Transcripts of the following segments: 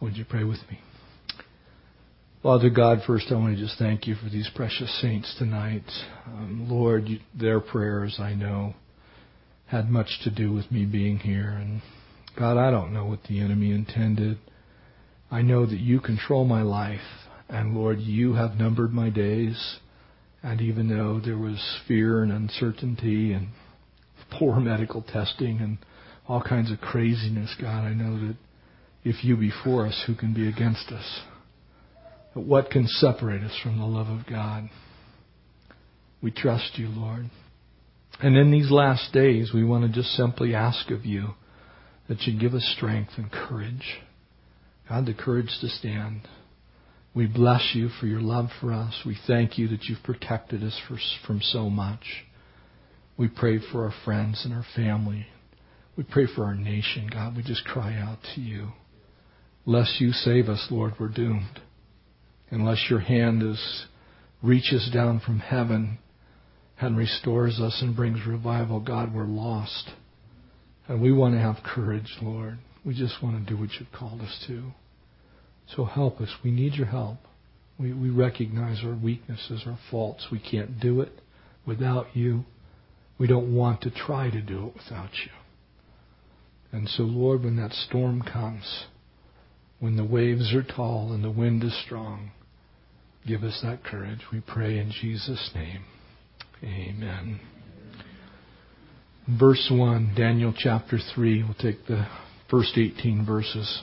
Would you pray with me? Father God, first I want to just thank you for these precious saints tonight. Um, Lord, their prayers, I know, had much to do with me being here. And God, I don't know what the enemy intended. I know that you control my life. And Lord, you have numbered my days. And even though there was fear and uncertainty and poor medical testing and all kinds of craziness, God, I know that if you be for us, who can be against us? But what can separate us from the love of God? We trust you, Lord. And in these last days, we want to just simply ask of you that you give us strength and courage. God, the courage to stand. We bless you for your love for us. We thank you that you've protected us for, from so much. We pray for our friends and our family. We pray for our nation, God. We just cry out to you. Lest you save us, Lord, we're doomed unless your hand is, reaches down from heaven and restores us and brings revival, God, we're lost. And we want to have courage, Lord. We just want to do what you've called us to. So help us. We need your help. We, we recognize our weaknesses, our faults. We can't do it without you. We don't want to try to do it without you. And so, Lord, when that storm comes, when the waves are tall and the wind is strong, Give us that courage, we pray in Jesus' name. Amen. Verse 1, Daniel chapter 3. We'll take the first 18 verses.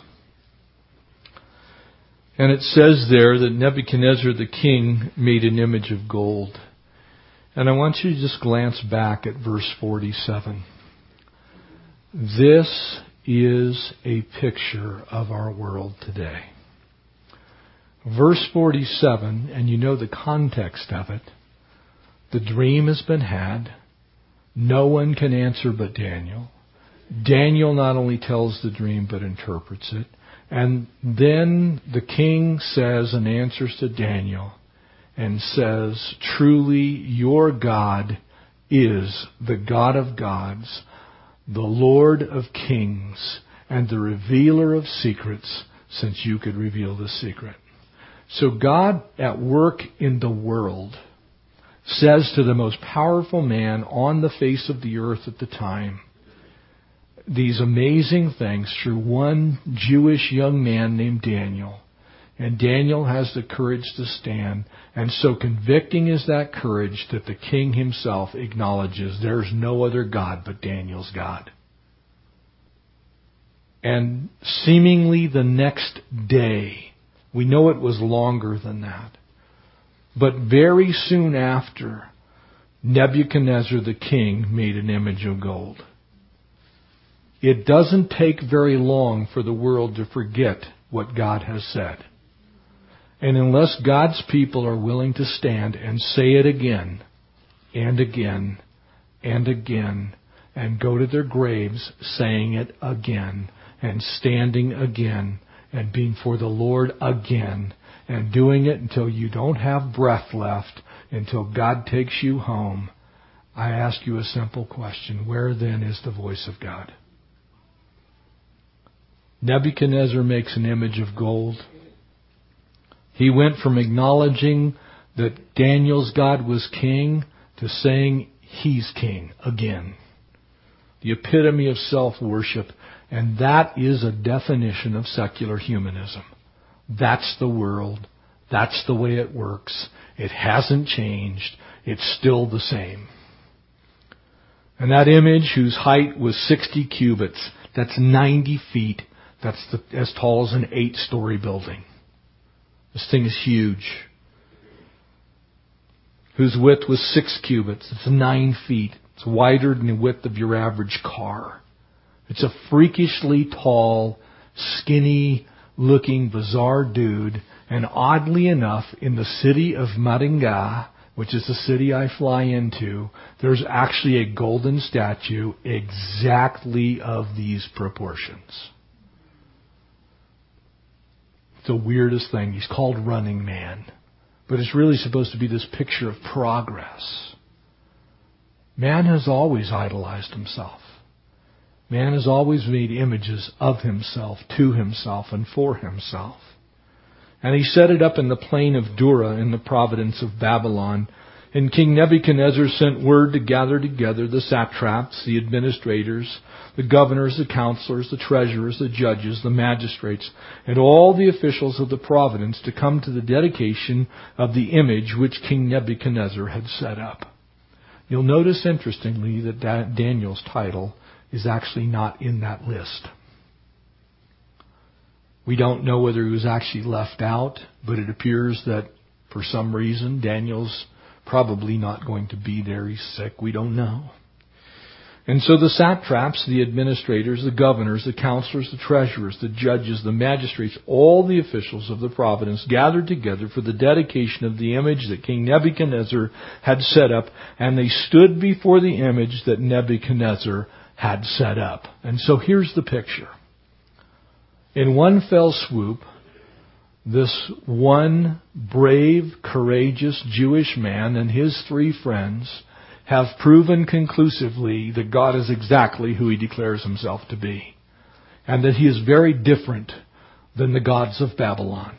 And it says there that Nebuchadnezzar the king made an image of gold. And I want you to just glance back at verse 47. This is a picture of our world today verse 47, and you know the context of it, the dream has been had. No one can answer but Daniel. Daniel not only tells the dream but interprets it. And then the king says and answers to Daniel and says, Truly your God is the God of gods, the Lord of kings, and the revealer of secrets, since you could reveal the secret. So God at work in the world says to the most powerful man on the face of the earth at the time these amazing things through one Jewish young man named Daniel. And Daniel has the courage to stand. And so convicting is that courage that the king himself acknowledges there's no other God but Daniel's God. And seemingly the next day, we know it was longer than that. But very soon after, Nebuchadnezzar the king made an image of gold. It doesn't take very long for the world to forget what God has said. And unless God's people are willing to stand and say it again and again and again and go to their graves saying it again and standing again and being for the Lord again and doing it until you don't have breath left, until God takes you home, I ask you a simple question. Where then is the voice of God? Nebuchadnezzar makes an image of gold. He went from acknowledging that Daniel's God was king to saying he's king again. The epitome of self-worship and that is a definition of secular humanism. That's the world. That's the way it works. It hasn't changed. It's still the same. And that image, whose height was 60 cubits, that's 90 feet, that's the, as tall as an eight story building. This thing is huge. Whose width was six cubits, it's nine feet. It's wider than the width of your average car. It's a freakishly tall, skinny looking, bizarre dude. And oddly enough, in the city of Maringá, which is the city I fly into, there's actually a golden statue exactly of these proportions. The weirdest thing. He's called Running Man. But it's really supposed to be this picture of progress. Man has always idolized himself. Man has always made images of himself, to himself, and for himself. And he set it up in the plain of Dura in the province of Babylon. And King Nebuchadnezzar sent word to gather together the satraps, the administrators, the governors, the counselors, the treasurers, the judges, the magistrates, and all the officials of the province to come to the dedication of the image which King Nebuchadnezzar had set up. You'll notice, interestingly, that Daniel's title is actually not in that list. We don't know whether he was actually left out, but it appears that for some reason Daniel's probably not going to be there. He's sick. We don't know. And so the satraps, the administrators, the governors, the counselors, the treasurers, the judges, the magistrates, all the officials of the province gathered together for the dedication of the image that King Nebuchadnezzar had set up, and they stood before the image that Nebuchadnezzar had set up. And so here's the picture. In one fell swoop, this one brave, courageous Jewish man and his three friends have proven conclusively that God is exactly who he declares himself to be. And that he is very different than the gods of Babylon.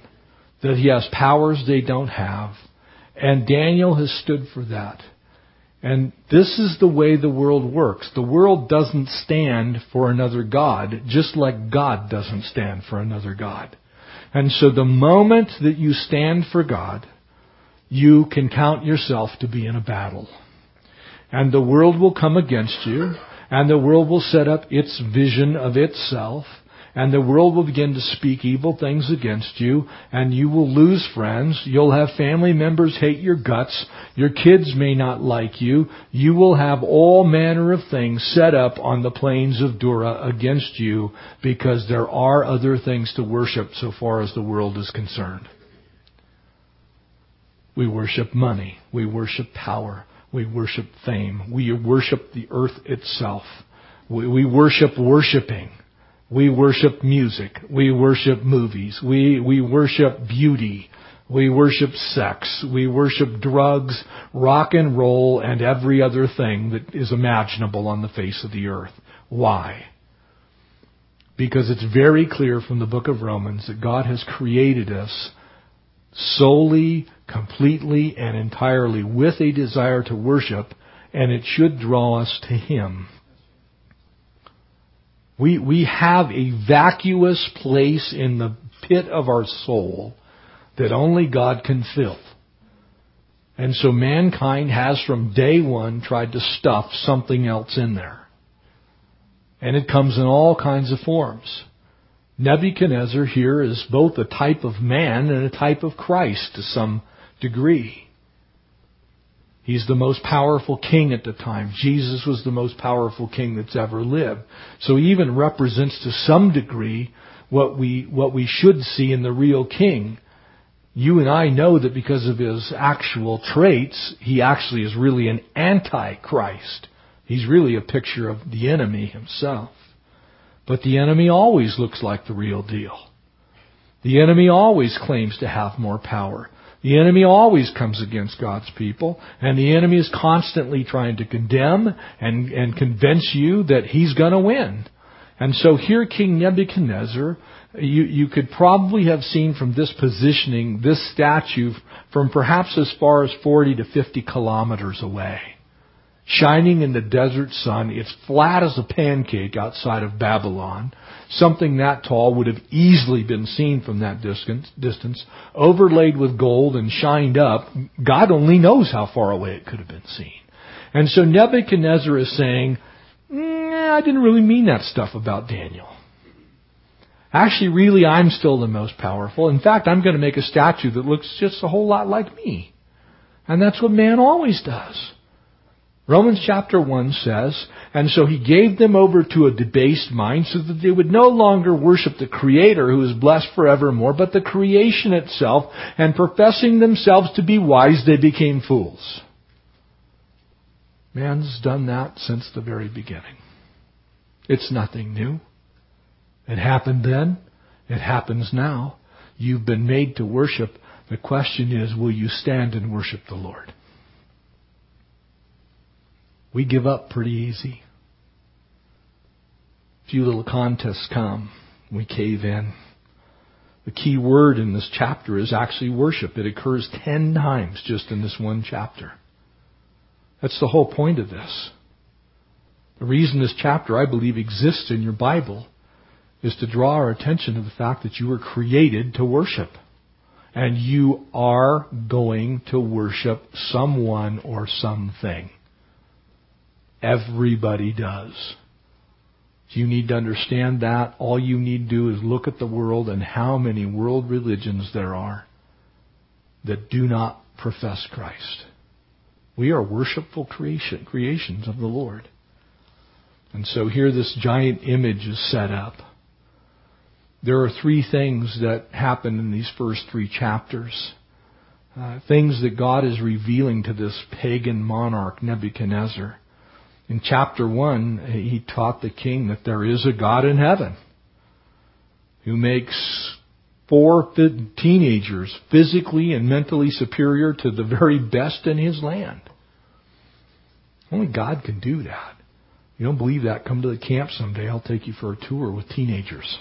That he has powers they don't have. And Daniel has stood for that. And this is the way the world works. The world doesn't stand for another God, just like God doesn't stand for another God. And so the moment that you stand for God, you can count yourself to be in a battle. And the world will come against you, and the world will set up its vision of itself, and the world will begin to speak evil things against you, and you will lose friends. You'll have family members hate your guts. Your kids may not like you. You will have all manner of things set up on the plains of Dura against you because there are other things to worship so far as the world is concerned. We worship money. We worship power. We worship fame. We worship the earth itself. We, we worship worshiping. We worship music. We worship movies. We, we worship beauty. We worship sex. We worship drugs, rock and roll, and every other thing that is imaginable on the face of the earth. Why? Because it's very clear from the book of Romans that God has created us solely, completely, and entirely with a desire to worship, and it should draw us to Him. We, we have a vacuous place in the pit of our soul that only God can fill. And so mankind has from day one tried to stuff something else in there. And it comes in all kinds of forms. Nebuchadnezzar here is both a type of man and a type of Christ to some degree. He's the most powerful king at the time. Jesus was the most powerful king that's ever lived. So he even represents to some degree what we, what we should see in the real king. You and I know that because of his actual traits, he actually is really an antichrist. He's really a picture of the enemy himself. But the enemy always looks like the real deal. The enemy always claims to have more power. The enemy always comes against God's people, and the enemy is constantly trying to condemn and, and convince you that he's going to win. And so here, King Nebuchadnezzar, you, you could probably have seen from this positioning this statue from perhaps as far as 40 to 50 kilometers away shining in the desert sun. It's flat as a pancake outside of Babylon. Something that tall would have easily been seen from that distance, overlaid with gold and shined up. God only knows how far away it could have been seen. And so Nebuchadnezzar is saying, nah, I didn't really mean that stuff about Daniel. Actually, really, I'm still the most powerful. In fact, I'm going to make a statue that looks just a whole lot like me. And that's what man always does. Romans chapter 1 says, And so he gave them over to a debased mind so that they would no longer worship the Creator who is blessed forevermore, but the creation itself, and professing themselves to be wise, they became fools. Man's done that since the very beginning. It's nothing new. It happened then. It happens now. You've been made to worship. The question is, will you stand and worship the Lord? We give up pretty easy. few little contests come. We cave in. The key word in this chapter is actually worship. It occurs ten times just in this one chapter. That's the whole point of this. The reason this chapter, I believe, exists in your Bible is to draw our attention to the fact that you were created to worship. And you are going to worship someone or something. Everybody does. You need to understand that. All you need to do is look at the world and how many world religions there are that do not profess Christ. We are worshipful creation, creations of the Lord. And so here this giant image is set up. There are three things that happen in these first three chapters. Uh, things that God is revealing to this pagan monarch, Nebuchadnezzar. In chapter 1, he taught the king that there is a God in heaven who makes four teenagers physically and mentally superior to the very best in his land. Only God can do that. You don't believe that? Come to the camp someday. I'll take you for a tour with teenagers.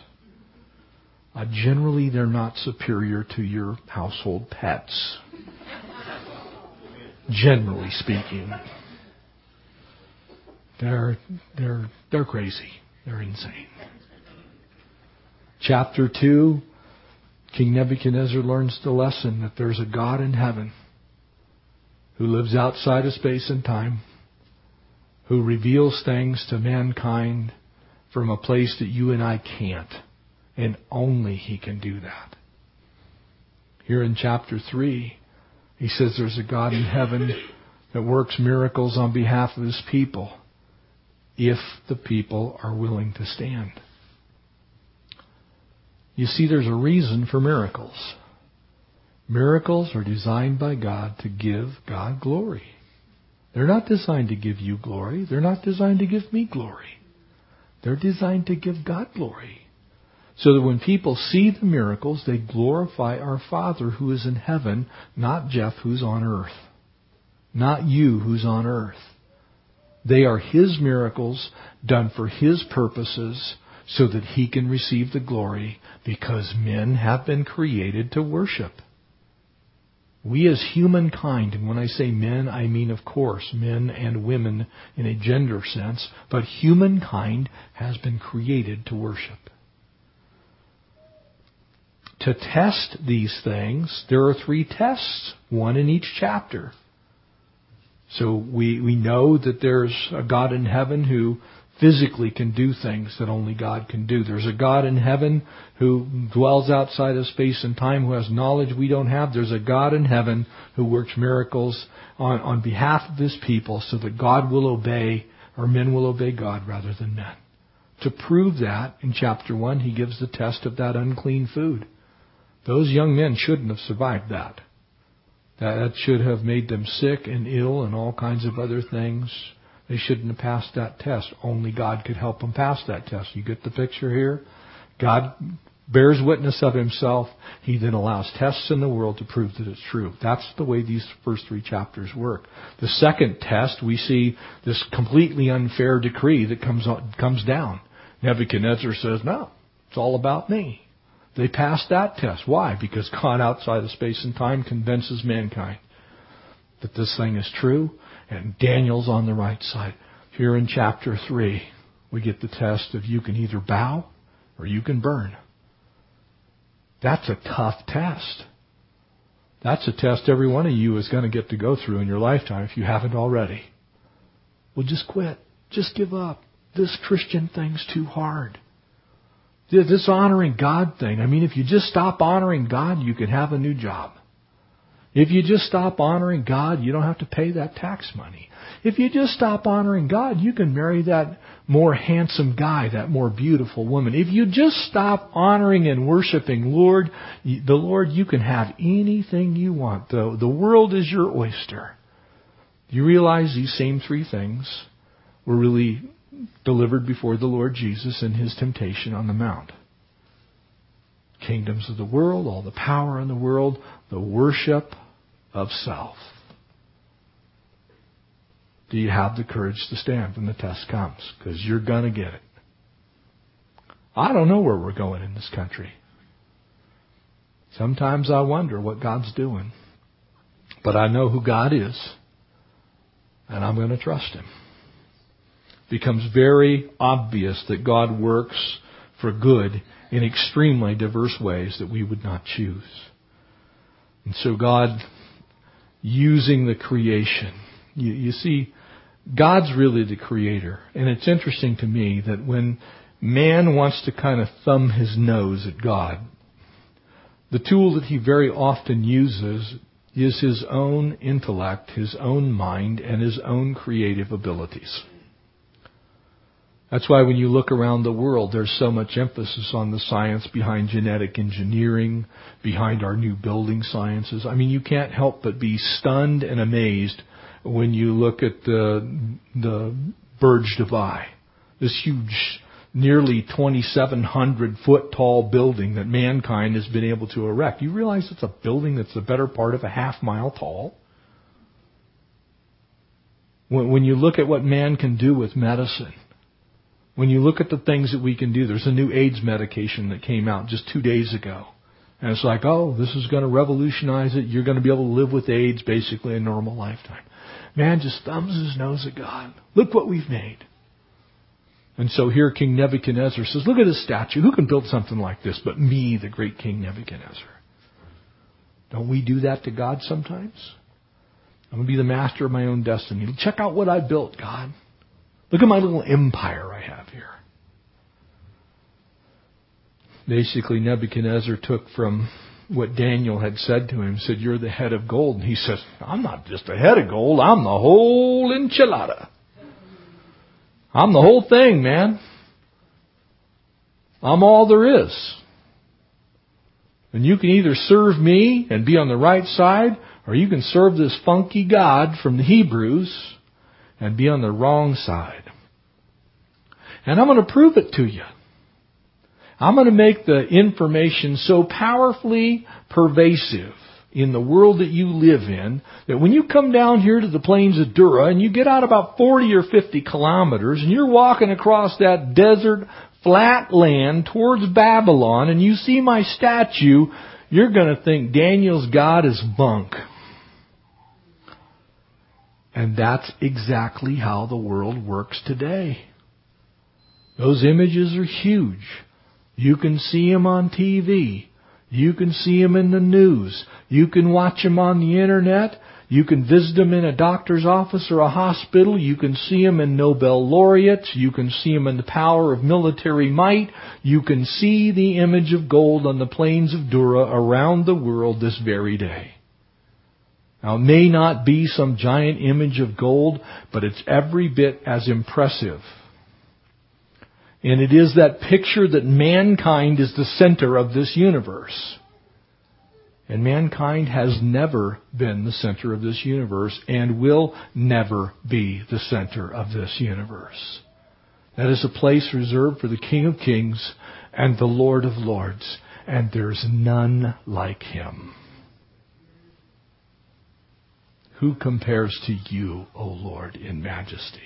Uh, generally, they're not superior to your household pets. generally speaking. They're, they're, they're crazy. They're insane. Chapter 2, King Nebuchadnezzar learns the lesson that there's a God in heaven who lives outside of space and time, who reveals things to mankind from a place that you and I can't. And only He can do that. Here in chapter 3, he says there's a God in heaven that works miracles on behalf of His people if the people are willing to stand. You see, there's a reason for miracles. Miracles are designed by God to give God glory. They're not designed to give you glory. They're not designed to give me glory. They're designed to give God glory. So that when people see the miracles, they glorify our Father who is in heaven, not Jeff who's on earth. Not you who's on earth. They are His miracles done for His purposes so that He can receive the glory because men have been created to worship. We as humankind, and when I say men, I mean, of course, men and women in a gender sense, but humankind has been created to worship. To test these things, there are three tests, one in each chapter. So we, we know that there's a God in heaven who physically can do things that only God can do. There's a God in heaven who dwells outside of space and time, who has knowledge we don't have. There's a God in heaven who works miracles on, on behalf of his people so that God will obey, or men will obey God rather than men. To prove that, in chapter 1, he gives the test of that unclean food. Those young men shouldn't have survived that. That should have made them sick and ill and all kinds of other things. They shouldn't have passed that test. Only God could help them pass that test. You get the picture here? God bears witness of himself. He then allows tests in the world to prove that it's true. That's the way these first three chapters work. The second test, we see this completely unfair decree that comes, comes down. Nebuchadnezzar says, no, it's all about me. They passed that test. Why? Because God outside of space and time convinces mankind that this thing is true, and Daniel's on the right side. Here in chapter 3, we get the test of you can either bow or you can burn. That's a tough test. That's a test every one of you is going to get to go through in your lifetime if you haven't already. Well, just quit. Just give up. This Christian thing's too hard. This honoring God thing. I mean, if you just stop honoring God, you can have a new job. If you just stop honoring God, you don't have to pay that tax money. If you just stop honoring God, you can marry that more handsome guy, that more beautiful woman. If you just stop honoring and worshiping Lord, the Lord, you can have anything you want. The, the world is your oyster. You realize these same three things were really delivered before the Lord Jesus in his temptation on the Mount. Kingdoms of the world, all the power in the world, the worship of self. Do you have the courage to stand when the test comes? Because you're going to get it. I don't know where we're going in this country. Sometimes I wonder what God's doing. But I know who God is, and I'm going to trust Him. Becomes very obvious that God works for good in extremely diverse ways that we would not choose. And so God, using the creation, you, you see, God's really the creator. And it's interesting to me that when man wants to kind of thumb his nose at God, the tool that he very often uses is his own intellect, his own mind, and his own creative abilities. That's why when you look around the world, there's so much emphasis on the science behind genetic engineering, behind our new building sciences. I mean, you can't help but be stunned and amazed when you look at the, the Burj Dubai, this huge, nearly 2,700 foot tall building that mankind has been able to erect. You realize it's a building that's the better part of a half mile tall? When, when you look at what man can do with medicine, when you look at the things that we can do, there's a new AIDS medication that came out just two days ago. And it's like, oh, this is going to revolutionize it. You're going to be able to live with AIDS basically a normal lifetime. Man just thumbs his nose at God. Look what we've made. And so here King Nebuchadnezzar says, look at this statue. Who can build something like this but me, the great King Nebuchadnezzar? Don't we do that to God sometimes? I'm going to be the master of my own destiny. Check out what I built, God. Look at my little empire I have here. Basically, Nebuchadnezzar took from what Daniel had said to him, said, You're the head of gold. And he says, I'm not just a head of gold, I'm the whole enchilada. I'm the whole thing, man. I'm all there is. And you can either serve me and be on the right side, or you can serve this funky God from the Hebrews and be on the wrong side. And I'm going to prove it to you. I'm going to make the information so powerfully pervasive in the world that you live in that when you come down here to the plains of Dura and you get out about 40 or 50 kilometers and you're walking across that desert flat land towards Babylon and you see my statue, you're going to think Daniel's God is bunk. And that's exactly how the world works today. Those images are huge. You can see them on TV. You can see them in the news. You can watch them on the internet. You can visit them in a doctor's office or a hospital. You can see them in Nobel laureates. You can see them in the power of military might. You can see the image of gold on the plains of Dura around the world this very day. Now, it may not be some giant image of gold, but it's every bit as impressive. And it is that picture that mankind is the center of this universe. And mankind has never been the center of this universe and will never be the center of this universe. That is a place reserved for the King of Kings and the Lord of Lords, and there's none like him. Who compares to you, O Lord, in majesty?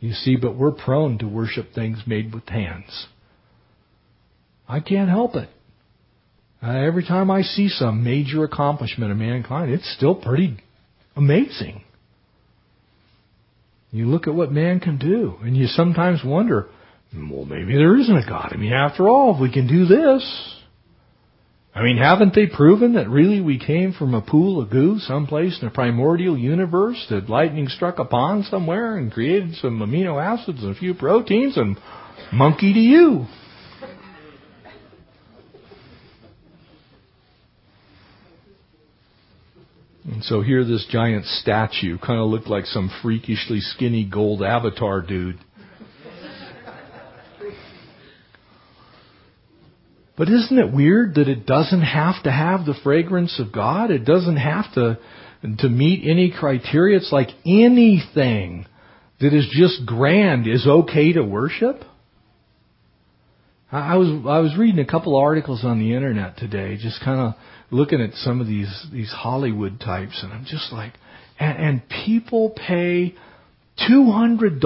You see, but we're prone to worship things made with hands. I can't help it. Uh, every time I see some major accomplishment of mankind, it's still pretty amazing. You look at what man can do, and you sometimes wonder, well, maybe there isn't a God. I mean, after all, if we can do this, I mean, haven't they proven that really we came from a pool of goo someplace in a primordial universe that lightning struck upon somewhere and created some amino acids and a few proteins and monkey to you? And so here this giant statue kind of looked like some freakishly skinny gold avatar dude But isn't it weird that it doesn't have to have the fragrance of God? It doesn't have to, to meet any criteria. It's like anything that is just grand is okay to worship. I was I was reading a couple of articles on the internet today, just kind of looking at some of these these Hollywood types, and I'm just like, and, and people pay $200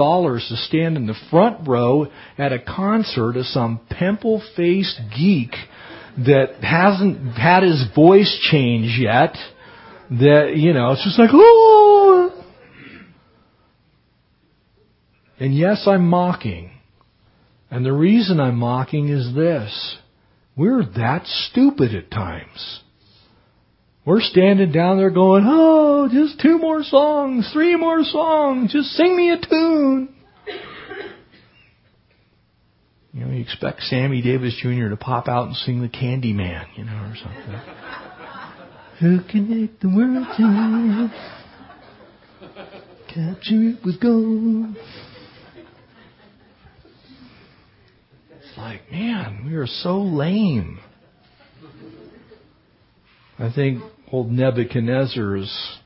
to stand in the front row at a concert of some pimple-faced geek that hasn't had his voice change yet. That, you know, it's just like, oh! And yes, I'm mocking. And the reason I'm mocking is this. We're that stupid at times. We're standing down there going, oh, just two more songs, three more songs, just sing me a tune. You know, you expect Sammy Davis Jr. to pop out and sing the Candy Man, you know, or something. Who can make the world turn? Capture it with gold. It's like, man, we are so lame. I think old Nebuchadnezzar is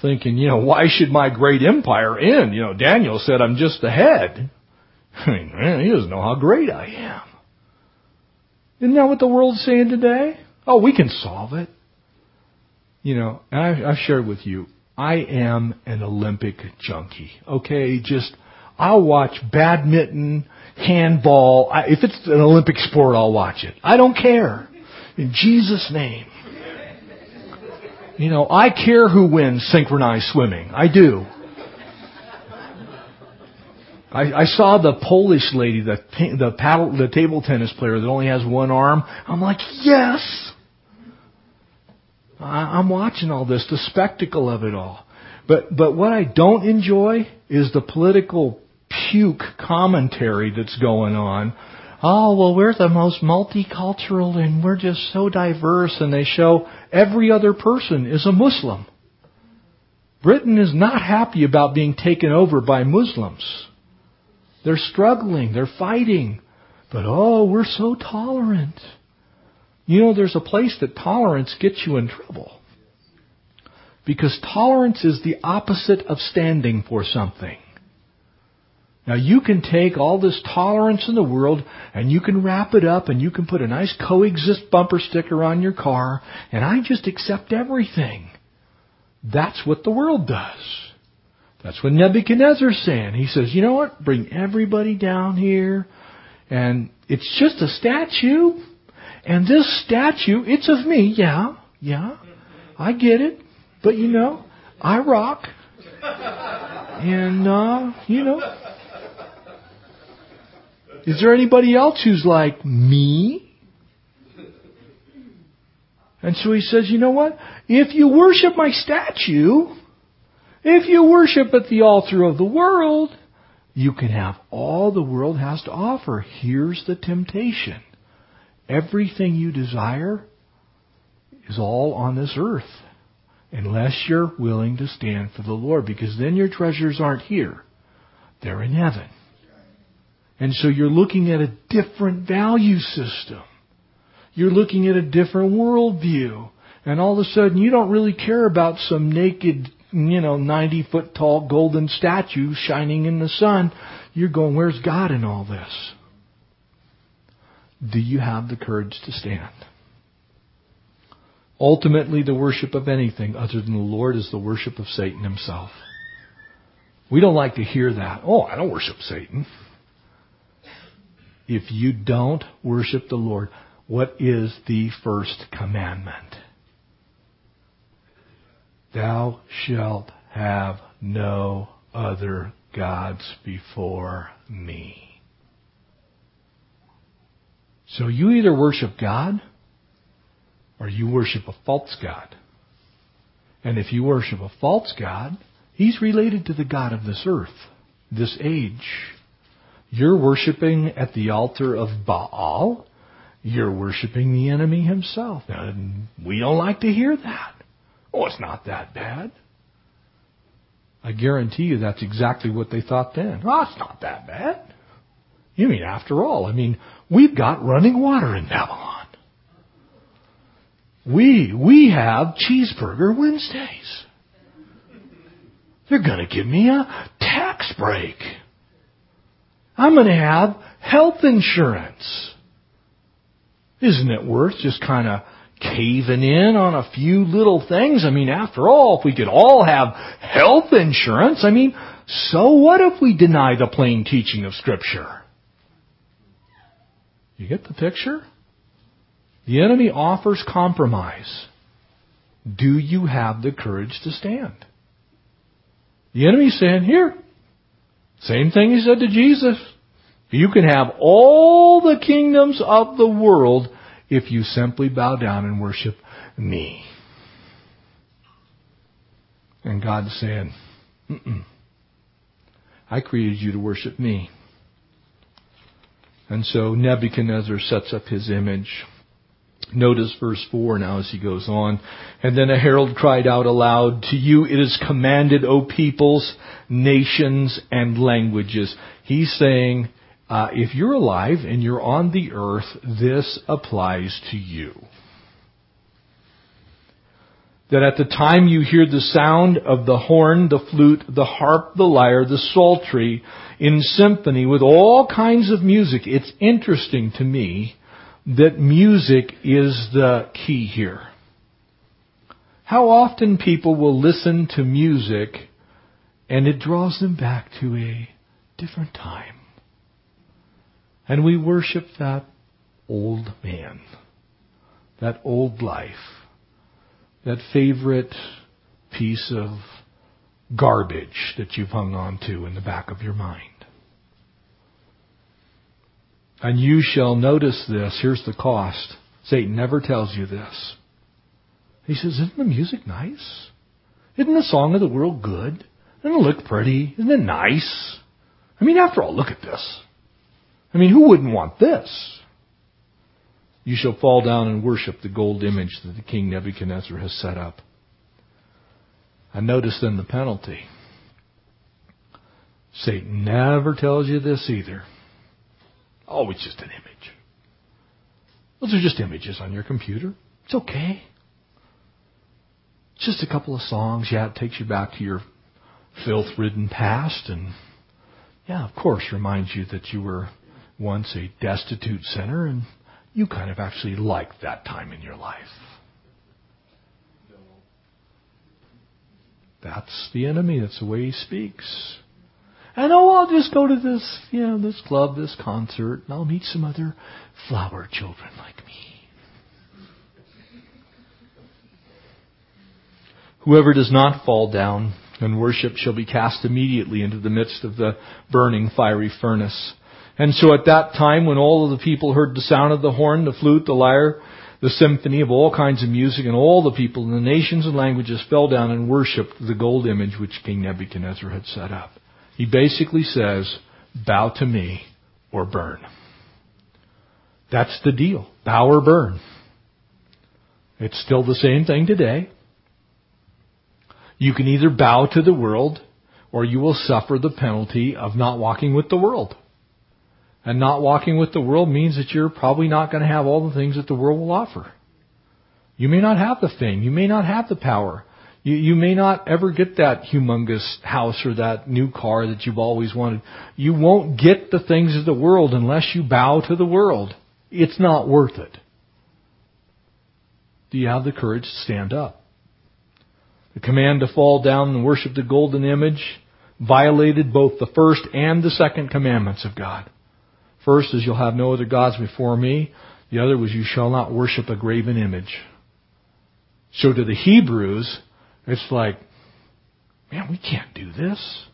thinking, you know, why should my great empire end? You know, Daniel said I'm just the head. I mean, man, he doesn't know how great I am. Isn't that what the world's saying today? Oh, we can solve it. You know, I, I've shared with you, I am an Olympic junkie. Okay, just I'll watch badminton, handball. I, if it's an Olympic sport, I'll watch it. I don't care. In Jesus' name. You know, I care who wins synchronized swimming. I do. I, I saw the Polish lady, the the paddle, the table tennis player that only has one arm. I'm like, yes. I, I'm watching all this, the spectacle of it all. But but what I don't enjoy is the political puke commentary that's going on. Oh well, we're the most multicultural and we're just so diverse, and they show every other person is a Muslim. Britain is not happy about being taken over by Muslims. They're struggling. They're fighting. But oh, we're so tolerant. You know, there's a place that tolerance gets you in trouble. Because tolerance is the opposite of standing for something. Now you can take all this tolerance in the world and you can wrap it up and you can put a nice coexist bumper sticker on your car and I just accept everything. That's what the world does. That's what Nebuchadnezzar's saying. He says, you know what? Bring everybody down here. And it's just a statue. And this statue, it's of me. Yeah, yeah. I get it. But you know, I rock. And, uh, you know. Is there anybody else who's like me? And so he says, you know what? If you worship my statue, if you worship at the altar of the world, you can have all the world has to offer. Here's the temptation. Everything you desire is all on this earth. Unless you're willing to stand for the Lord, because then your treasures aren't here. They're in heaven. And so you're looking at a different value system. You're looking at a different worldview. And all of a sudden you don't really care about some naked you know, 90 foot tall golden statue shining in the sun, you're going, where's God in all this? Do you have the courage to stand? Ultimately, the worship of anything other than the Lord is the worship of Satan himself. We don't like to hear that. Oh, I don't worship Satan. If you don't worship the Lord, what is the first commandment? Thou shalt have no other gods before me. So you either worship God or you worship a false God. And if you worship a false God, he's related to the God of this earth, this age. You're worshiping at the altar of Baal. You're worshiping the enemy himself. We don't like to hear that. Oh, it's not that bad. I guarantee you that's exactly what they thought then. Oh, it's not that bad. You mean, after all, I mean, we've got running water in Babylon. We, we have cheeseburger Wednesdays. They're gonna give me a tax break. I'm gonna have health insurance. Isn't it worth just kind of caving in on a few little things. I mean, after all, if we could all have health insurance, I mean, So what if we deny the plain teaching of Scripture? You get the picture? The enemy offers compromise. Do you have the courage to stand? The enemy's saying, here, same thing he said to Jesus. You can have all the kingdoms of the world if you simply bow down and worship me. And God said. I created you to worship me. And so Nebuchadnezzar sets up his image. Notice verse 4 now as he goes on. And then a herald cried out aloud, To you it is commanded, O peoples, nations, and languages. He's saying, uh, if you're alive and you're on the earth, this applies to you. That at the time you hear the sound of the horn, the flute, the harp, the lyre, the psaltery in symphony with all kinds of music, it's interesting to me that music is the key here. How often people will listen to music and it draws them back to a different time. And we worship that old man, that old life, that favorite piece of garbage that you've hung on to in the back of your mind. And you shall notice this. Here's the cost. Satan never tells you this. He says, Isn't the music nice? Isn't the song of the world good? Doesn't it look pretty? Isn't it nice? I mean, after all, look at this. I mean, who wouldn't want this? You shall fall down and worship the gold image that the king Nebuchadnezzar has set up. And notice then the penalty. Satan never tells you this either. Oh, it's just an image. Those are just images on your computer. It's okay. Just a couple of songs. Yeah, it takes you back to your filth ridden past and yeah, of course, reminds you that you were once a destitute sinner and you kind of actually liked that time in your life. That's the enemy. That's the way he speaks. And oh, I'll just go to this, you know, this club, this concert, and I'll meet some other flower children like me. Whoever does not fall down and worship shall be cast immediately into the midst of the burning fiery furnace. And so at that time, when all of the people heard the sound of the horn, the flute, the lyre, the symphony of all kinds of music, and all the people in the nations and languages fell down and worshipped the gold image which King Nebuchadnezzar had set up. He basically says, bow to me or burn. That's the deal. Bow or burn. It's still the same thing today. You can either bow to the world or you will suffer the penalty of not walking with the world. And not walking with the world means that you're probably not going to have all the things that the world will offer. You may not have the fame. You may not have the power. You, you may not ever get that humongous house or that new car that you've always wanted. You won't get the things of the world unless you bow to the world. It's not worth it. Do you have the courage to stand up? The command to fall down and worship the golden image violated both the first and the second commandments of God. First is you'll have no other gods before me. The other was you shall not worship a graven image. So to the Hebrews, it's like, man, we can't do this.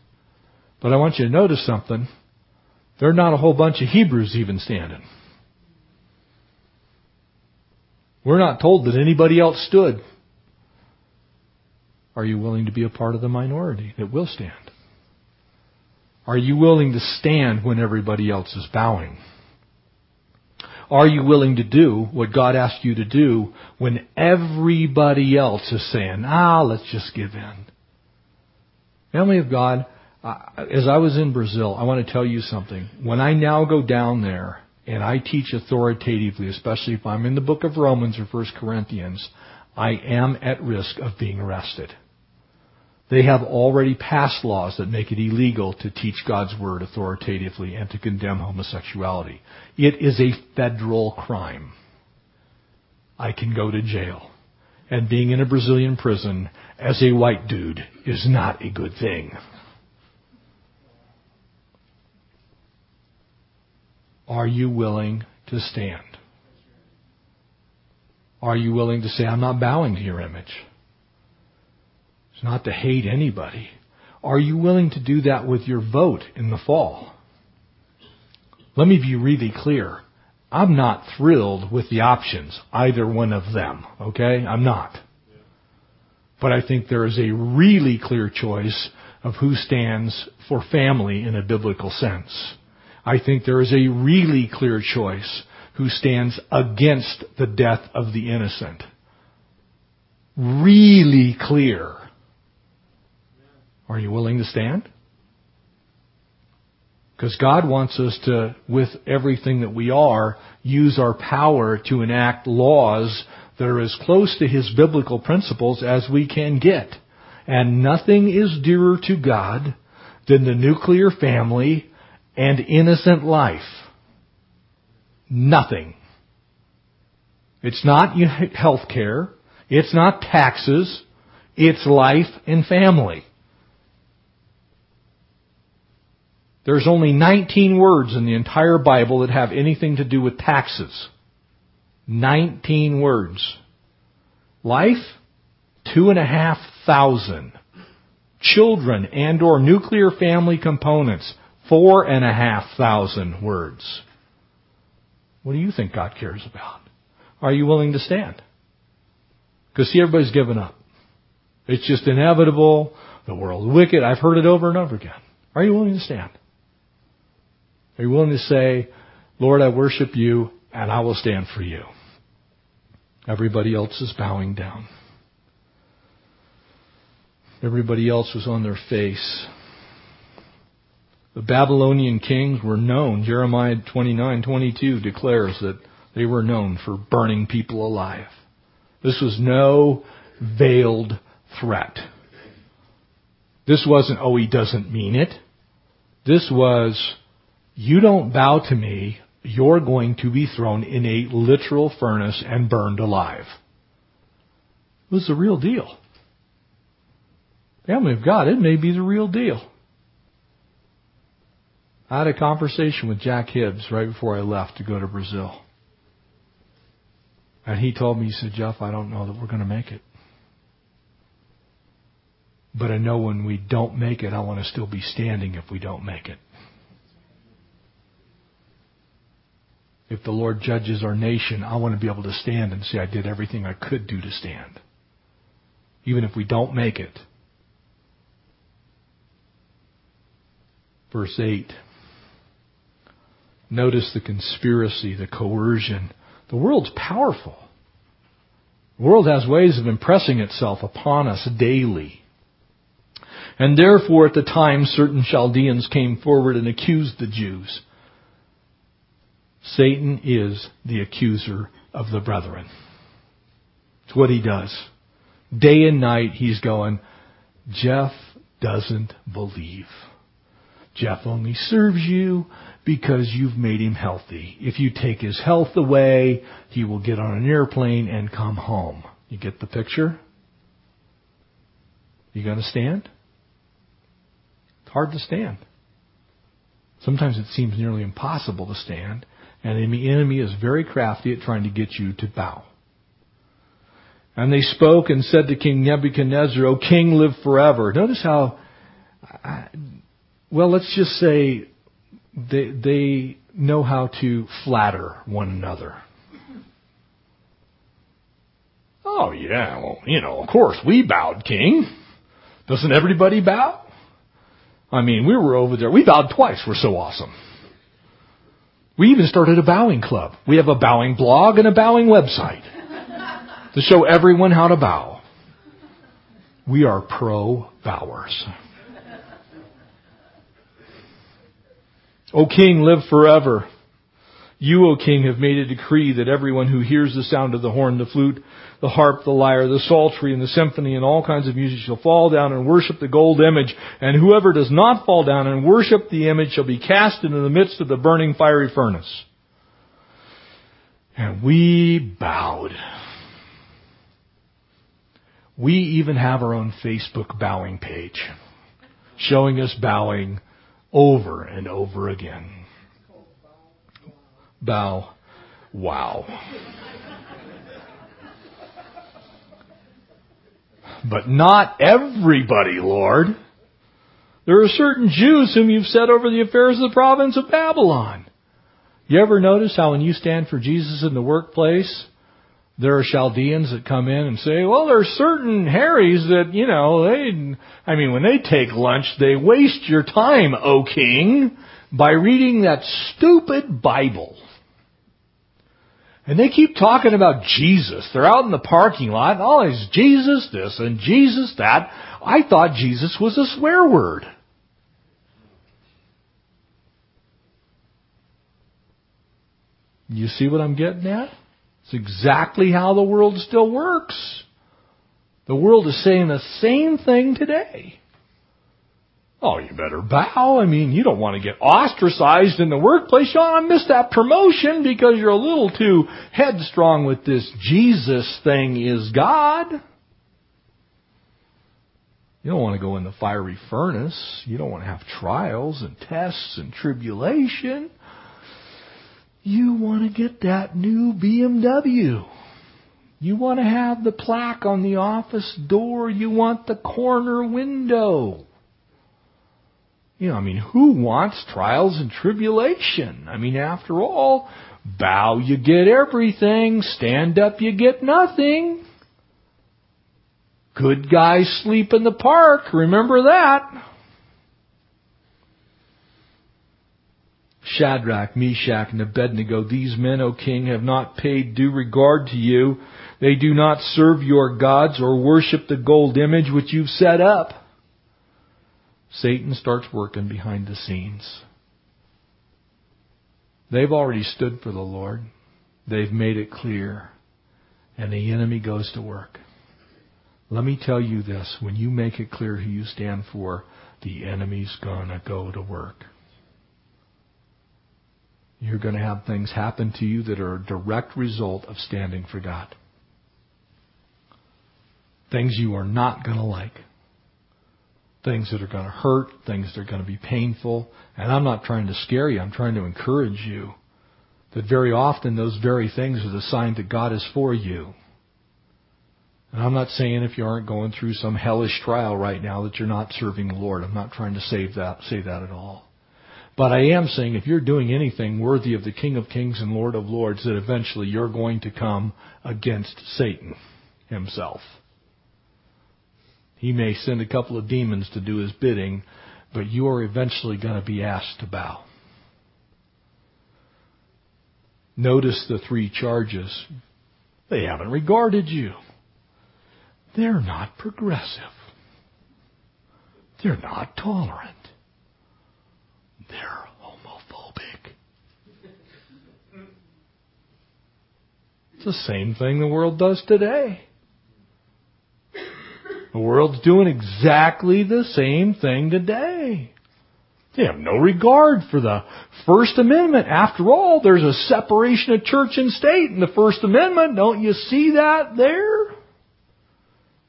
But I want you to notice something. There are not a whole bunch of Hebrews even standing. We're not told that anybody else stood. Are you willing to be a part of the minority that will stand? Are you willing to stand when everybody else is bowing? Are you willing to do what God asked you to do when everybody else is saying, ah, let's just give in? Family of God, as I was in Brazil, I want to tell you something. When I now go down there and I teach authoritatively, especially if I'm in the book of Romans or 1 Corinthians, I am at risk of being arrested. They have already passed laws that make it illegal to teach God's word authoritatively and to condemn homosexuality. It is a federal crime. I can go to jail. And being in a Brazilian prison as a white dude is not a good thing. Are you willing to stand? Are you willing to say, I'm not bowing to your image? It's not to hate anybody. Are you willing to do that with your vote in the fall? Let me be really clear. I'm not thrilled with the options, either one of them, okay? I'm not. But I think there is a really clear choice of who stands for family in a biblical sense. I think there is a really clear choice who stands against the death of the innocent. Really clear. Are you willing to stand? Because God wants us to, with everything that we are, use our power to enact laws that are as close to His biblical principles as we can get. And nothing is dearer to God than the nuclear family and innocent life. Nothing. It's not health care. It's not taxes. It's life and family. There's only 19 words in the entire Bible that have anything to do with taxes. 19 words. Life, two and a half thousand. Children and or nuclear family components, four and a half thousand words. What do you think God cares about? Are you willing to stand? Because see, everybody's given up. It's just inevitable. The world wicked. I've heard it over and over again. Are you willing to stand? Are you willing to say, Lord, I worship you and I will stand for you? Everybody else is bowing down. Everybody else was on their face. The Babylonian kings were known. Jeremiah 29:22 declares that they were known for burning people alive. This was no veiled threat. This wasn't, oh, he doesn't mean it. This was, you don't bow to me, you're going to be thrown in a literal furnace and burned alive. It was the real deal. Family of God, it may be the real deal. I had a conversation with Jack Hibbs right before I left to go to Brazil. And he told me, he said, Jeff, I don't know that we're going to make it. But I know when we don't make it, I want to still be standing if we don't make it. If the Lord judges our nation, I want to be able to stand and say I did everything I could do to stand. Even if we don't make it. Verse 8. Notice the conspiracy, the coercion. The world's powerful. The world has ways of impressing itself upon us daily. And therefore at the time certain Chaldeans came forward and accused the Jews. Satan is the accuser of the brethren. It's what he does. Day and night he's going, Jeff doesn't believe. Jeff only serves you because you've made him healthy. If you take his health away, he will get on an airplane and come home. You get the picture? You to stand? It's hard to stand. Sometimes it seems nearly impossible to stand, and the enemy is very crafty at trying to get you to bow. And they spoke and said to King Nebuchadnezzar, O king, live forever. Notice how, uh, well, let's just say they, they know how to flatter one another. Oh yeah, well, you know, of course we bowed, King. Doesn't everybody bow? I mean, we were over there. We bowed twice. We're so awesome. We even started a bowing club. We have a bowing blog and a bowing website to show everyone how to bow. We are pro bowers. O king, live forever. You, O king, have made a decree that everyone who hears the sound of the horn, the flute, the harp, the lyre, the psaltery, and the symphony, and all kinds of music shall fall down and worship the gold image. And whoever does not fall down and worship the image shall be cast into the midst of the burning fiery furnace. And we bowed. We even have our own Facebook bowing page showing us bowing over and over again. Bow. Wow. But not everybody, Lord. There are certain Jews whom you've set over the affairs of the province of Babylon. You ever notice how when you stand for Jesus in the workplace, there are Chaldeans that come in and say, well, there are certain Harrys that, you know, they, I mean, when they take lunch, they waste your time, O king, by reading that stupid Bible. And they keep talking about Jesus. They're out in the parking lot, oh, is Jesus this and Jesus that. I thought Jesus was a swear word. You see what I'm getting at? It's exactly how the world still works. The world is saying the same thing today. Oh, you better bow. I mean, you don't want to get ostracized in the workplace. You want to miss that promotion because you're a little too headstrong with this Jesus thing is God. You don't want to go in the fiery furnace. You don't want to have trials and tests and tribulation. You want to get that new BMW. You want to have the plaque on the office door. You want the corner window. You know, I mean, who wants trials and tribulation? I mean, after all, bow you get everything, stand up you get nothing. Good guys sleep in the park, remember that. Shadrach, Meshach, and Abednego, these men, O king, have not paid due regard to you. They do not serve your gods or worship the gold image which you've set up. Satan starts working behind the scenes. They've already stood for the Lord. They've made it clear. And the enemy goes to work. Let me tell you this. When you make it clear who you stand for, the enemy's gonna go to work. You're to have things happen to you that are a direct result of standing for God. Things you are not to like. Things that are going to hurt, things that are going to be painful. And I'm not trying to scare you, I'm trying to encourage you that very often those very things are the sign that God is for you. And I'm not saying if you aren't going through some hellish trial right now that you're not serving the Lord. I'm not trying to save that, say that at all. But I am saying if you're doing anything worthy of the King of Kings and Lord of Lords, that eventually you're going to come against Satan himself. He may send a couple of demons to do his bidding, but you are eventually going to be asked to bow. Notice the three charges. They haven't regarded you. They're not progressive. They're not tolerant. They're homophobic. It's the same thing the world does today. The world's doing exactly the same thing today. They have no regard for the First Amendment. After all, there's a separation of church and state in the First Amendment. Don't you see that there?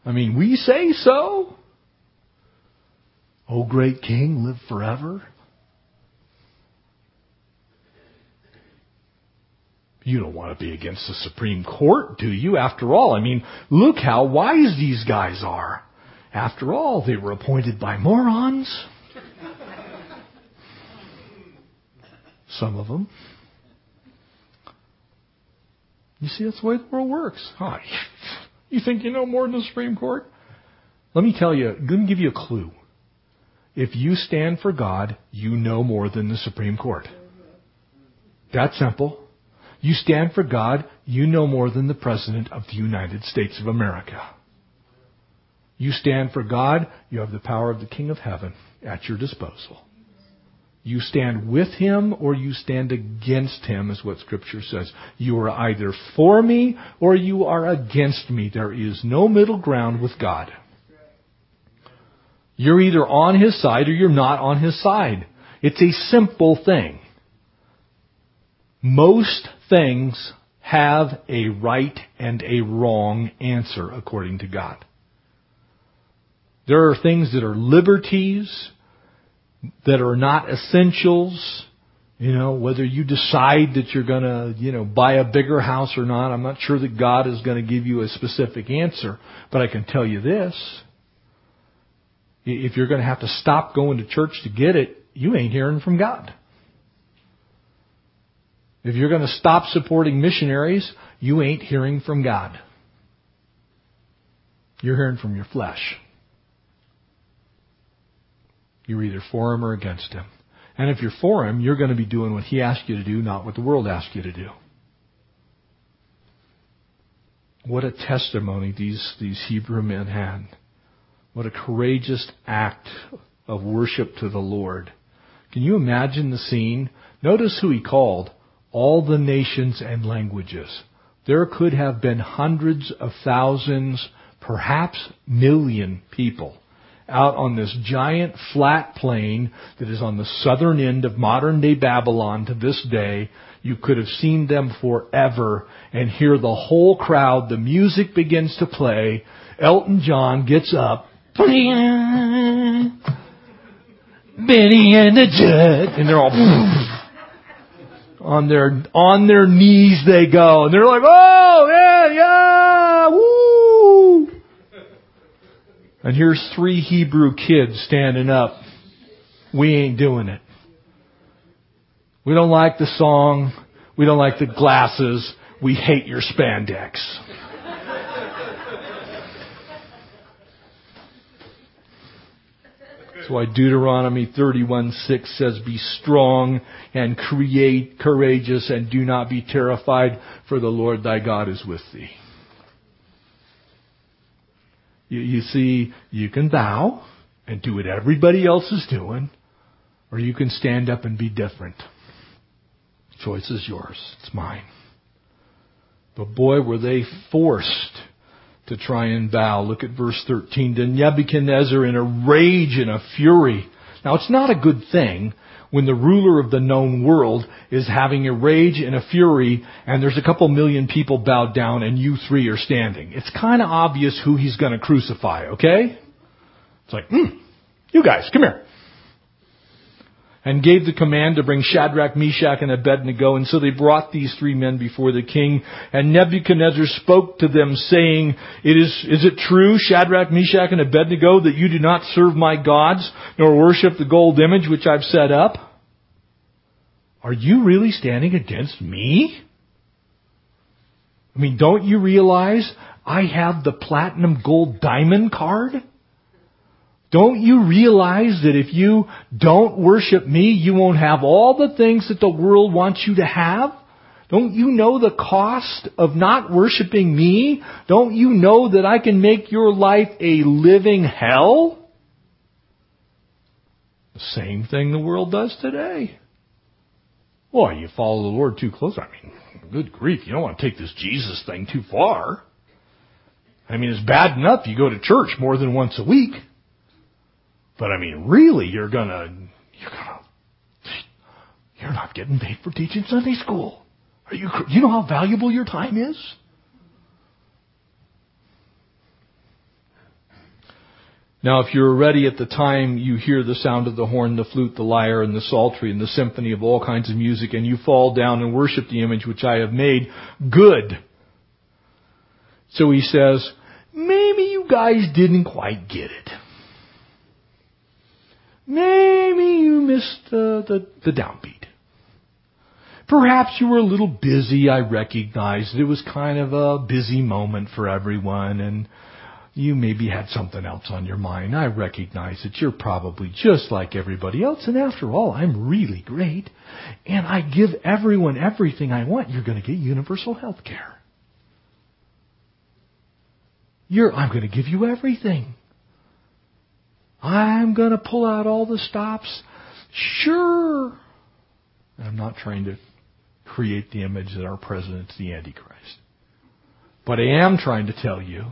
I mean, we say so. O great King, live forever. You don't want to be against the Supreme Court, do you? After all, I mean, look how wise these guys are. After all, they were appointed by morons. Some of them. You see, that's the way the world works. Oh, you think you know more than the Supreme Court? Let me tell you, let me give you a clue. If you stand for God, you know more than the Supreme Court. That simple. You stand for God, you know more than the President of the United States of America. You stand for God, you have the power of the King of Heaven at your disposal. You stand with Him or you stand against Him, is what Scripture says. You are either for me or you are against me. There is no middle ground with God. You're either on His side or you're not on His side. It's a simple thing. Most things have a right and a wrong answer according to God. There are things that are liberties, that are not essentials, You know, whether you decide that you're going to, you know, buy a bigger house or not, I'm not sure that God is going to give you a specific answer. But I can tell you this. If you're going to have to stop going to church to get it, you ain't hearing from God. If you're going to stop supporting missionaries, you ain't hearing from God. You're hearing from your flesh. You're either for him or against him. And if you're for him, you're going to be doing what he asks you to do, not what the world asks you to do. What a testimony these, these Hebrew men had. What a courageous act of worship to the Lord. Can you imagine the scene? Notice who he called. All the nations and languages. There could have been hundreds of thousands, perhaps million people out on this giant flat plain that is on the southern end of modern day Babylon to this day. You could have seen them forever and hear the whole crowd. The music begins to play. Elton John gets up. Benny and the Jet. And they're all on their, on their knees they go. And they're like, oh, yeah, yeah, woo! And here's three Hebrew kids standing up. We ain't doing it. We don't like the song. We don't like the glasses. We hate your spandex. That's why Deuteronomy 31 6 says, Be strong and create courageous and do not be terrified, for the Lord thy God is with thee. You, you see, you can bow and do what everybody else is doing, or you can stand up and be different. Choice is yours. It's mine. But boy, were they forced to try and bow. Look at verse 13. Then Nebuchadnezzar in a rage and a fury. Now it's not a good thing when the ruler of the known world is having a rage and a fury and there's a couple million people bowed down and you three are standing. It's kind of obvious who he's going to crucify, okay? It's like, hmm, you guys, come here and gave the command to bring Shadrach, Meshach, and Abednego. And so they brought these three men before the king. And Nebuchadnezzar spoke to them saying, it is, is it true, Shadrach, Meshach, and Abednego, that you do not serve my gods, nor worship the gold image which I've set up? Are you really standing against me? I mean, don't you realize I have the platinum gold diamond card? Don't you realize that if you don't worship me, you won't have all the things that the world wants you to have? Don't you know the cost of not worshiping me? Don't you know that I can make your life a living hell? The same thing the world does today. Well, you follow the Lord too close. I mean, good grief, you don't want to take this Jesus thing too far. I mean, it's bad enough you go to church more than once a week. But I mean, really, you're gonna, you're gonna, you're not getting paid for teaching Sunday school. Are you, you know how valuable your time is? Now, if you're ready at the time you hear the sound of the horn, the flute, the lyre, and the psaltery, and the symphony of all kinds of music, and you fall down and worship the image which I have made, good. So he says, maybe you guys didn't quite get it. Maybe you missed the, the, the downbeat. Perhaps you were a little busy. I recognize that it was kind of a busy moment for everyone and you maybe had something else on your mind. I recognize that you're probably just like everybody else and after all, I'm really great and I give everyone everything I want. You're going to get universal health care. You're, I'm going to give you everything. I'm going to pull out all the stops. Sure. I'm not trying to create the image that our president's the Antichrist. But I am trying to tell you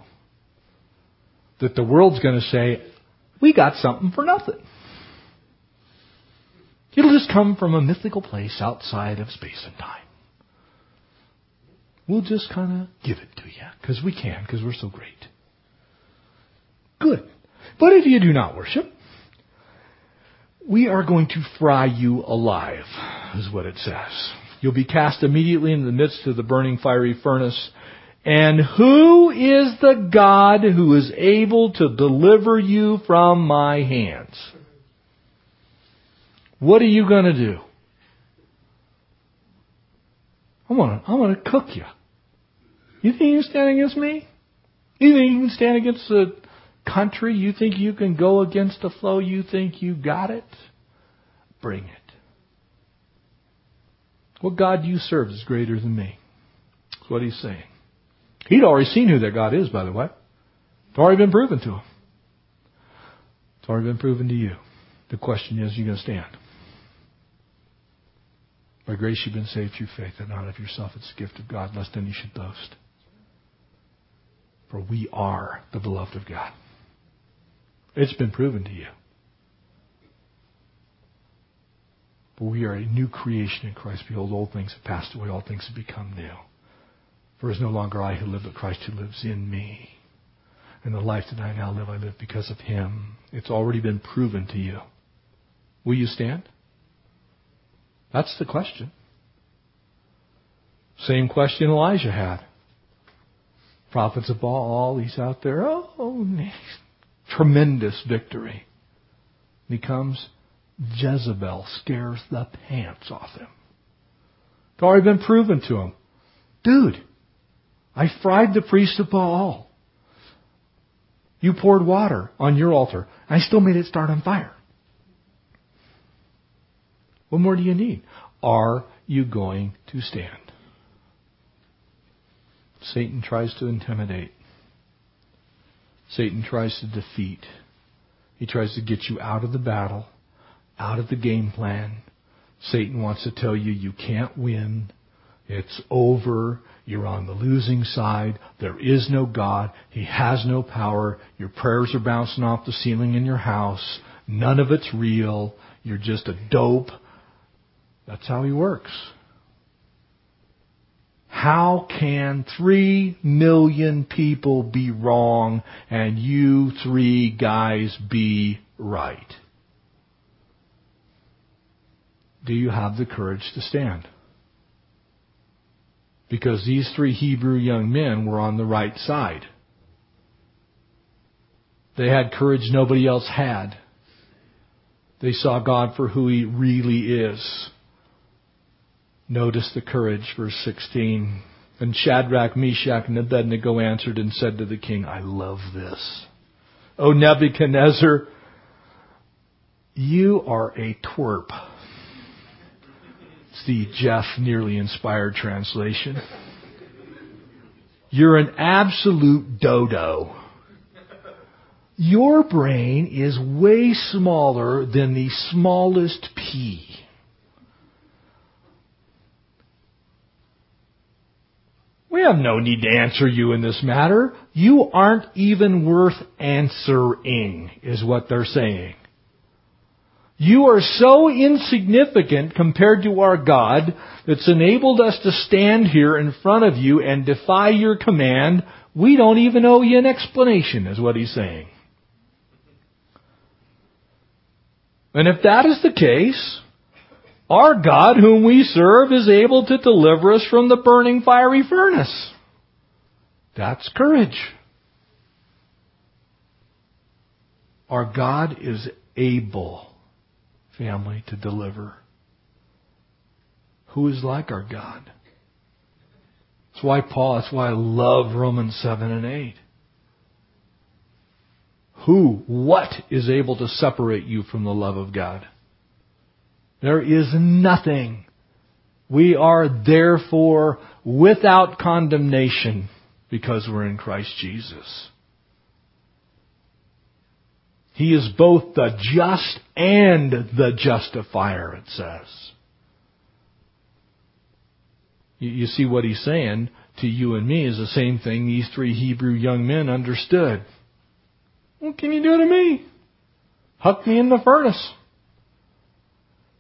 that the world's going to say, we got something for nothing. It'll just come from a mythical place outside of space and time. We'll just kind of give it to you because we can, because we're so great. Good. But if you do not worship, we are going to fry you alive. is what it says. You'll be cast immediately in the midst of the burning fiery furnace. And who is the God who is able to deliver you from my hands? What are you going to do? I'm going to, I'm going to cook you. You think you can stand against me? You think you can stand against the country? You think you can go against the flow? You think you got it? Bring it. What God you serve is greater than me. That's what he's saying. He'd already seen who that God is, by the way. It's already been proven to him. It's already been proven to you. The question is, are you going to stand? By grace you've been saved through faith, and not of yourself. It's a gift of God, lest any should boast. For we are the beloved of God. It's been proven to you. But we are a new creation in Christ. Behold, old things have passed away, all things have become new. For it is no longer I who live, but Christ who lives in me. And the life that I now live, I live because of Him. It's already been proven to you. Will you stand? That's the question. Same question Elijah had. Prophets of Baal, he's out there. Oh, tremendous victory. He comes, Jezebel scares the pants off him. It's already been proven to him. Dude, I fried the priest of Baal. You poured water on your altar. I still made it start on fire. What more do you need? Are you going to stand? Satan tries to intimidate. Satan tries to defeat. He tries to get you out of the battle, out of the game plan. Satan wants to tell you you can't win. It's over. You're on the losing side. There is no God. He has no power. Your prayers are bouncing off the ceiling in your house. None of it's real. You're just a dope. That's how he works. How can three million people be wrong and you three guys be right? Do you have the courage to stand? Because these three Hebrew young men were on the right side. They had courage nobody else had. They saw God for who He really is. Notice the courage, verse 16. And Shadrach, Meshach, and Abednego answered and said to the king, I love this. O Nebuchadnezzar, you are a twerp. It's the Jeff nearly inspired translation. You're an absolute dodo. Your brain is way smaller than the smallest pea. We have no need to answer you in this matter. You aren't even worth answering, is what they're saying. You are so insignificant compared to our God that's enabled us to stand here in front of you and defy your command. We don't even owe you an explanation, is what he's saying. And if that is the case, our God, whom we serve, is able to deliver us from the burning fiery furnace. That's courage. Our God is able, family, to deliver. Who is like our God? That's why Paul, that's why I love Romans 7 and 8. Who, what is able to separate you from the love of God? There is nothing. We are therefore without condemnation because we're in Christ Jesus. He is both the just and the justifier, it says. You, see what he's saying to you and me is the same thing these three Hebrew young men understood. What can you do to me? Huck me in the furnace.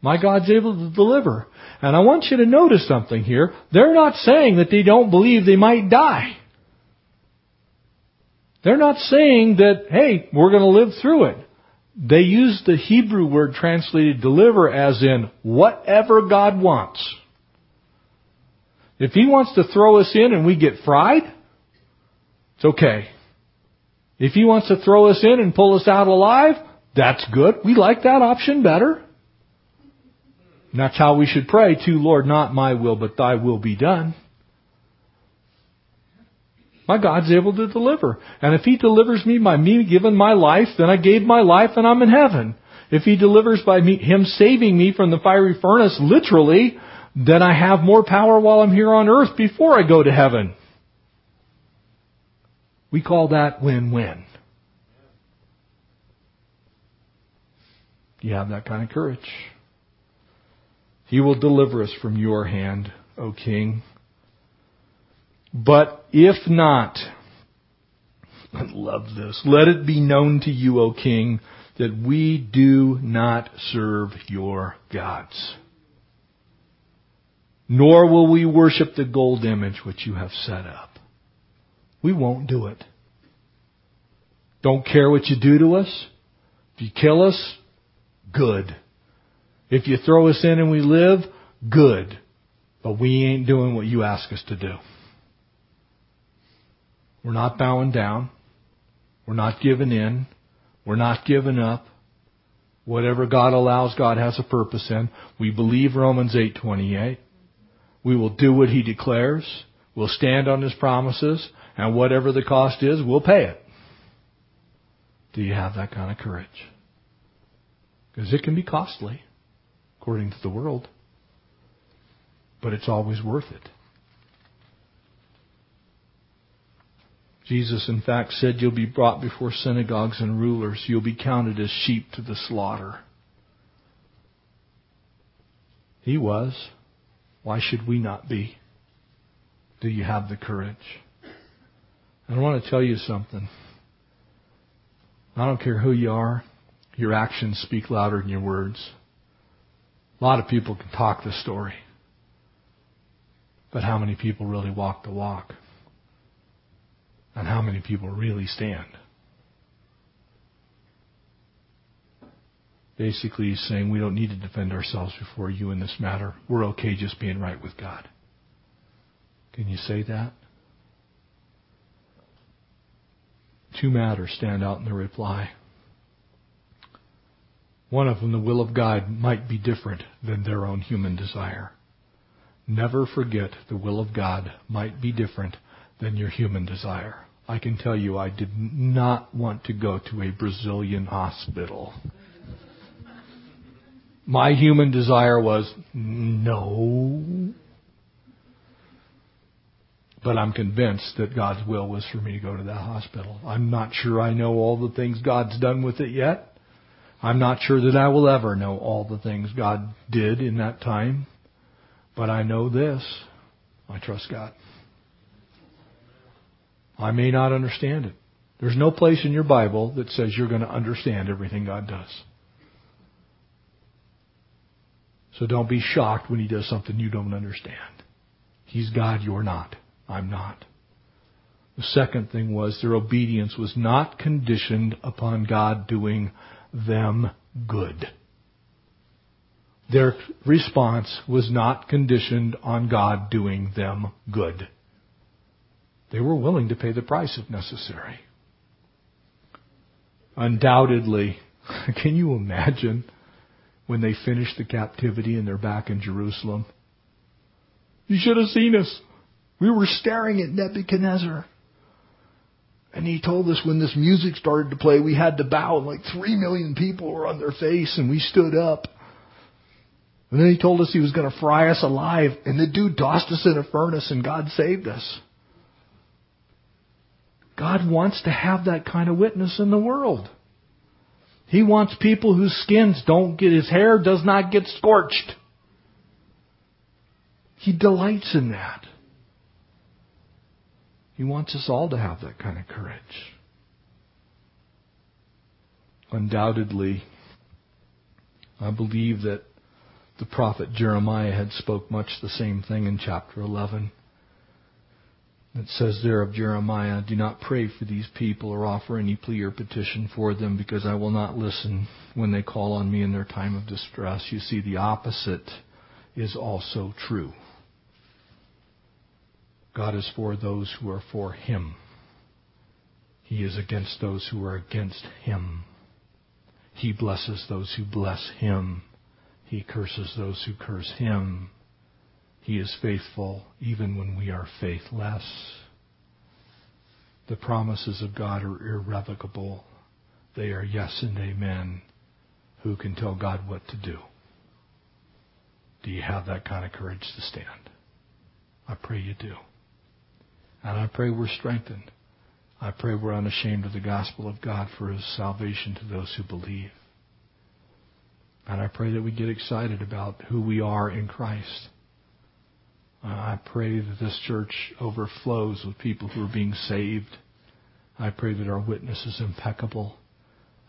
My God's able to deliver. And I want you to notice something here. They're not saying that they don't believe they might die. They're not saying that, hey, we're going to live through it. They use the Hebrew word translated deliver as in whatever God wants. If He wants to throw us in and we get fried, it's okay. If He wants to throw us in and pull us out alive, that's good. We like that option better. And that's how we should pray too, Lord, not my will, but thy will be done. My God's able to deliver. And if He delivers me by me giving my life, then I gave my life and I'm in heaven. If He delivers by me, Him saving me from the fiery furnace, literally, then I have more power while I'm here on earth before I go to heaven. We call that win-win. You have that kind of courage. He will deliver us from your hand, O King. But if not, I love this. Let it be known to you, O King, that we do not serve your gods. Nor will we worship the gold image which you have set up. We won't do it. Don't care what you do to us. If you kill us, good. If you throw us in and we live, good. But we ain't doing what you ask us to do. We're not bowing down. We're not giving in. We're not giving up. Whatever God allows, God has a purpose in. We believe Romans 8:28. We will do what he declares. We'll stand on his promises, and whatever the cost is, we'll pay it. Do you have that kind of courage? Because it can be costly, according to the world. But it's always worth it. Jesus, in fact, said, You'll be brought before synagogues and rulers. You'll be counted as sheep to the slaughter. He was. Why should we not be? Do you have the courage? And I want to tell you something. I don't care who you are, your actions speak louder than your words. A lot of people can talk the story. But how many people really walk the walk? And how many people really stand. Basically, he's saying we don't need to defend ourselves before you in this matter. We're okay just being right with God. Can you say that? Two matters stand out in the reply. One of them, the will of God, might be different than their own human desire. Never forget the will of God might be different than your human desire. I can tell you I did not want to go to a Brazilian hospital. My human desire was no. But I'm convinced that God's will was for me to go to that hospital. I'm not sure I know all the things God's done with it yet. I'm not sure that I will ever know all the things God did in that time. But I know this. I trust God. I may not understand it. There's no place in your Bible that says you're going to understand everything God does. So don't be shocked when He does something you don't understand. He's God, you're not. I'm not. The second thing was their obedience was not conditioned upon God doing them good. Their response was not conditioned on God doing them good. They were willing to pay the price if necessary. Undoubtedly, can you imagine when they finished the captivity and they're back in Jerusalem? You should have seen us. We were staring at Nebuchadnezzar. And he told us when this music started to play, we had to bow, and like three million people were on their face, and we stood up. And then he told us he was going to fry us alive, and the dude tossed us in a furnace, and God saved us. God wants to have that kind of witness in the world. He wants people whose skins don't get, his hair does not get scorched. He delights in that. He wants us all to have that kind of courage. Undoubtedly, I believe that the prophet Jeremiah had spoke much the same thing in chapter 11. It says there of Jeremiah, Do not pray for these people or offer any plea or petition for them because I will not listen when they call on me in their time of distress. You see, the opposite is also true. God is for those who are for Him. He is against those who are against Him. He blesses those who bless Him. He curses those who curse Him. He is faithful even when we are faithless. The promises of God are irrevocable. They are yes and amen. Who can tell God what to do? Do you have that kind of courage to stand? I pray you do. And I pray we're strengthened. I pray we're unashamed of the gospel of God for his salvation to those who believe. And I pray that we get excited about who we are in Christ uh, I pray that this church overflows with people who are being saved. I pray that our witness is impeccable.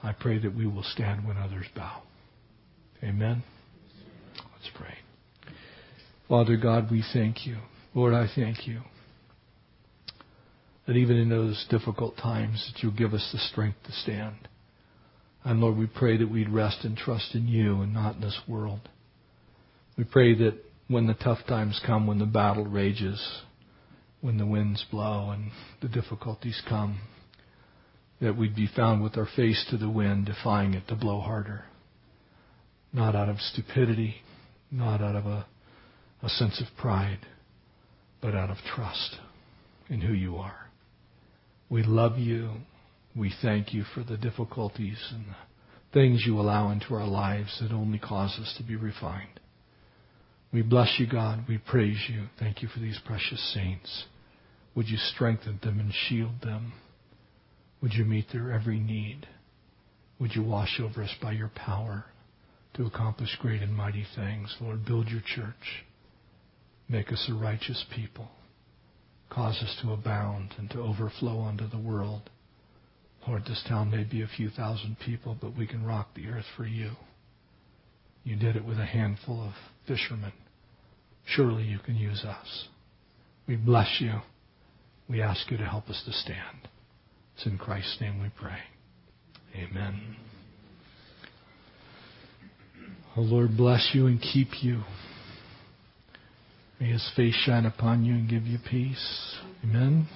I pray that we will stand when others bow. Amen. Let's pray. Father God, we thank you. Lord, I thank you that even in those difficult times that you'll give us the strength to stand. And Lord, we pray that we'd rest and trust in you and not in this world. We pray that when the tough times come, when the battle rages, when the winds blow and the difficulties come, that we'd be found with our face to the wind, defying it to blow harder. Not out of stupidity, not out of a, a sense of pride, but out of trust in who you are. We love you. We thank you for the difficulties and the things you allow into our lives that only cause us to be refined. We bless you, God. We praise you. Thank you for these precious saints. Would you strengthen them and shield them? Would you meet their every need? Would you wash over us by your power to accomplish great and mighty things? Lord, build your church. Make us a righteous people. Cause us to abound and to overflow unto the world. Lord, this town may be a few thousand people, but we can rock the earth for you. You did it with a handful of fishermen. Surely you can use us. We bless you. We ask you to help us to stand. It's in Christ's name we pray. Amen. The Lord bless you and keep you. May his face shine upon you and give you peace. Amen.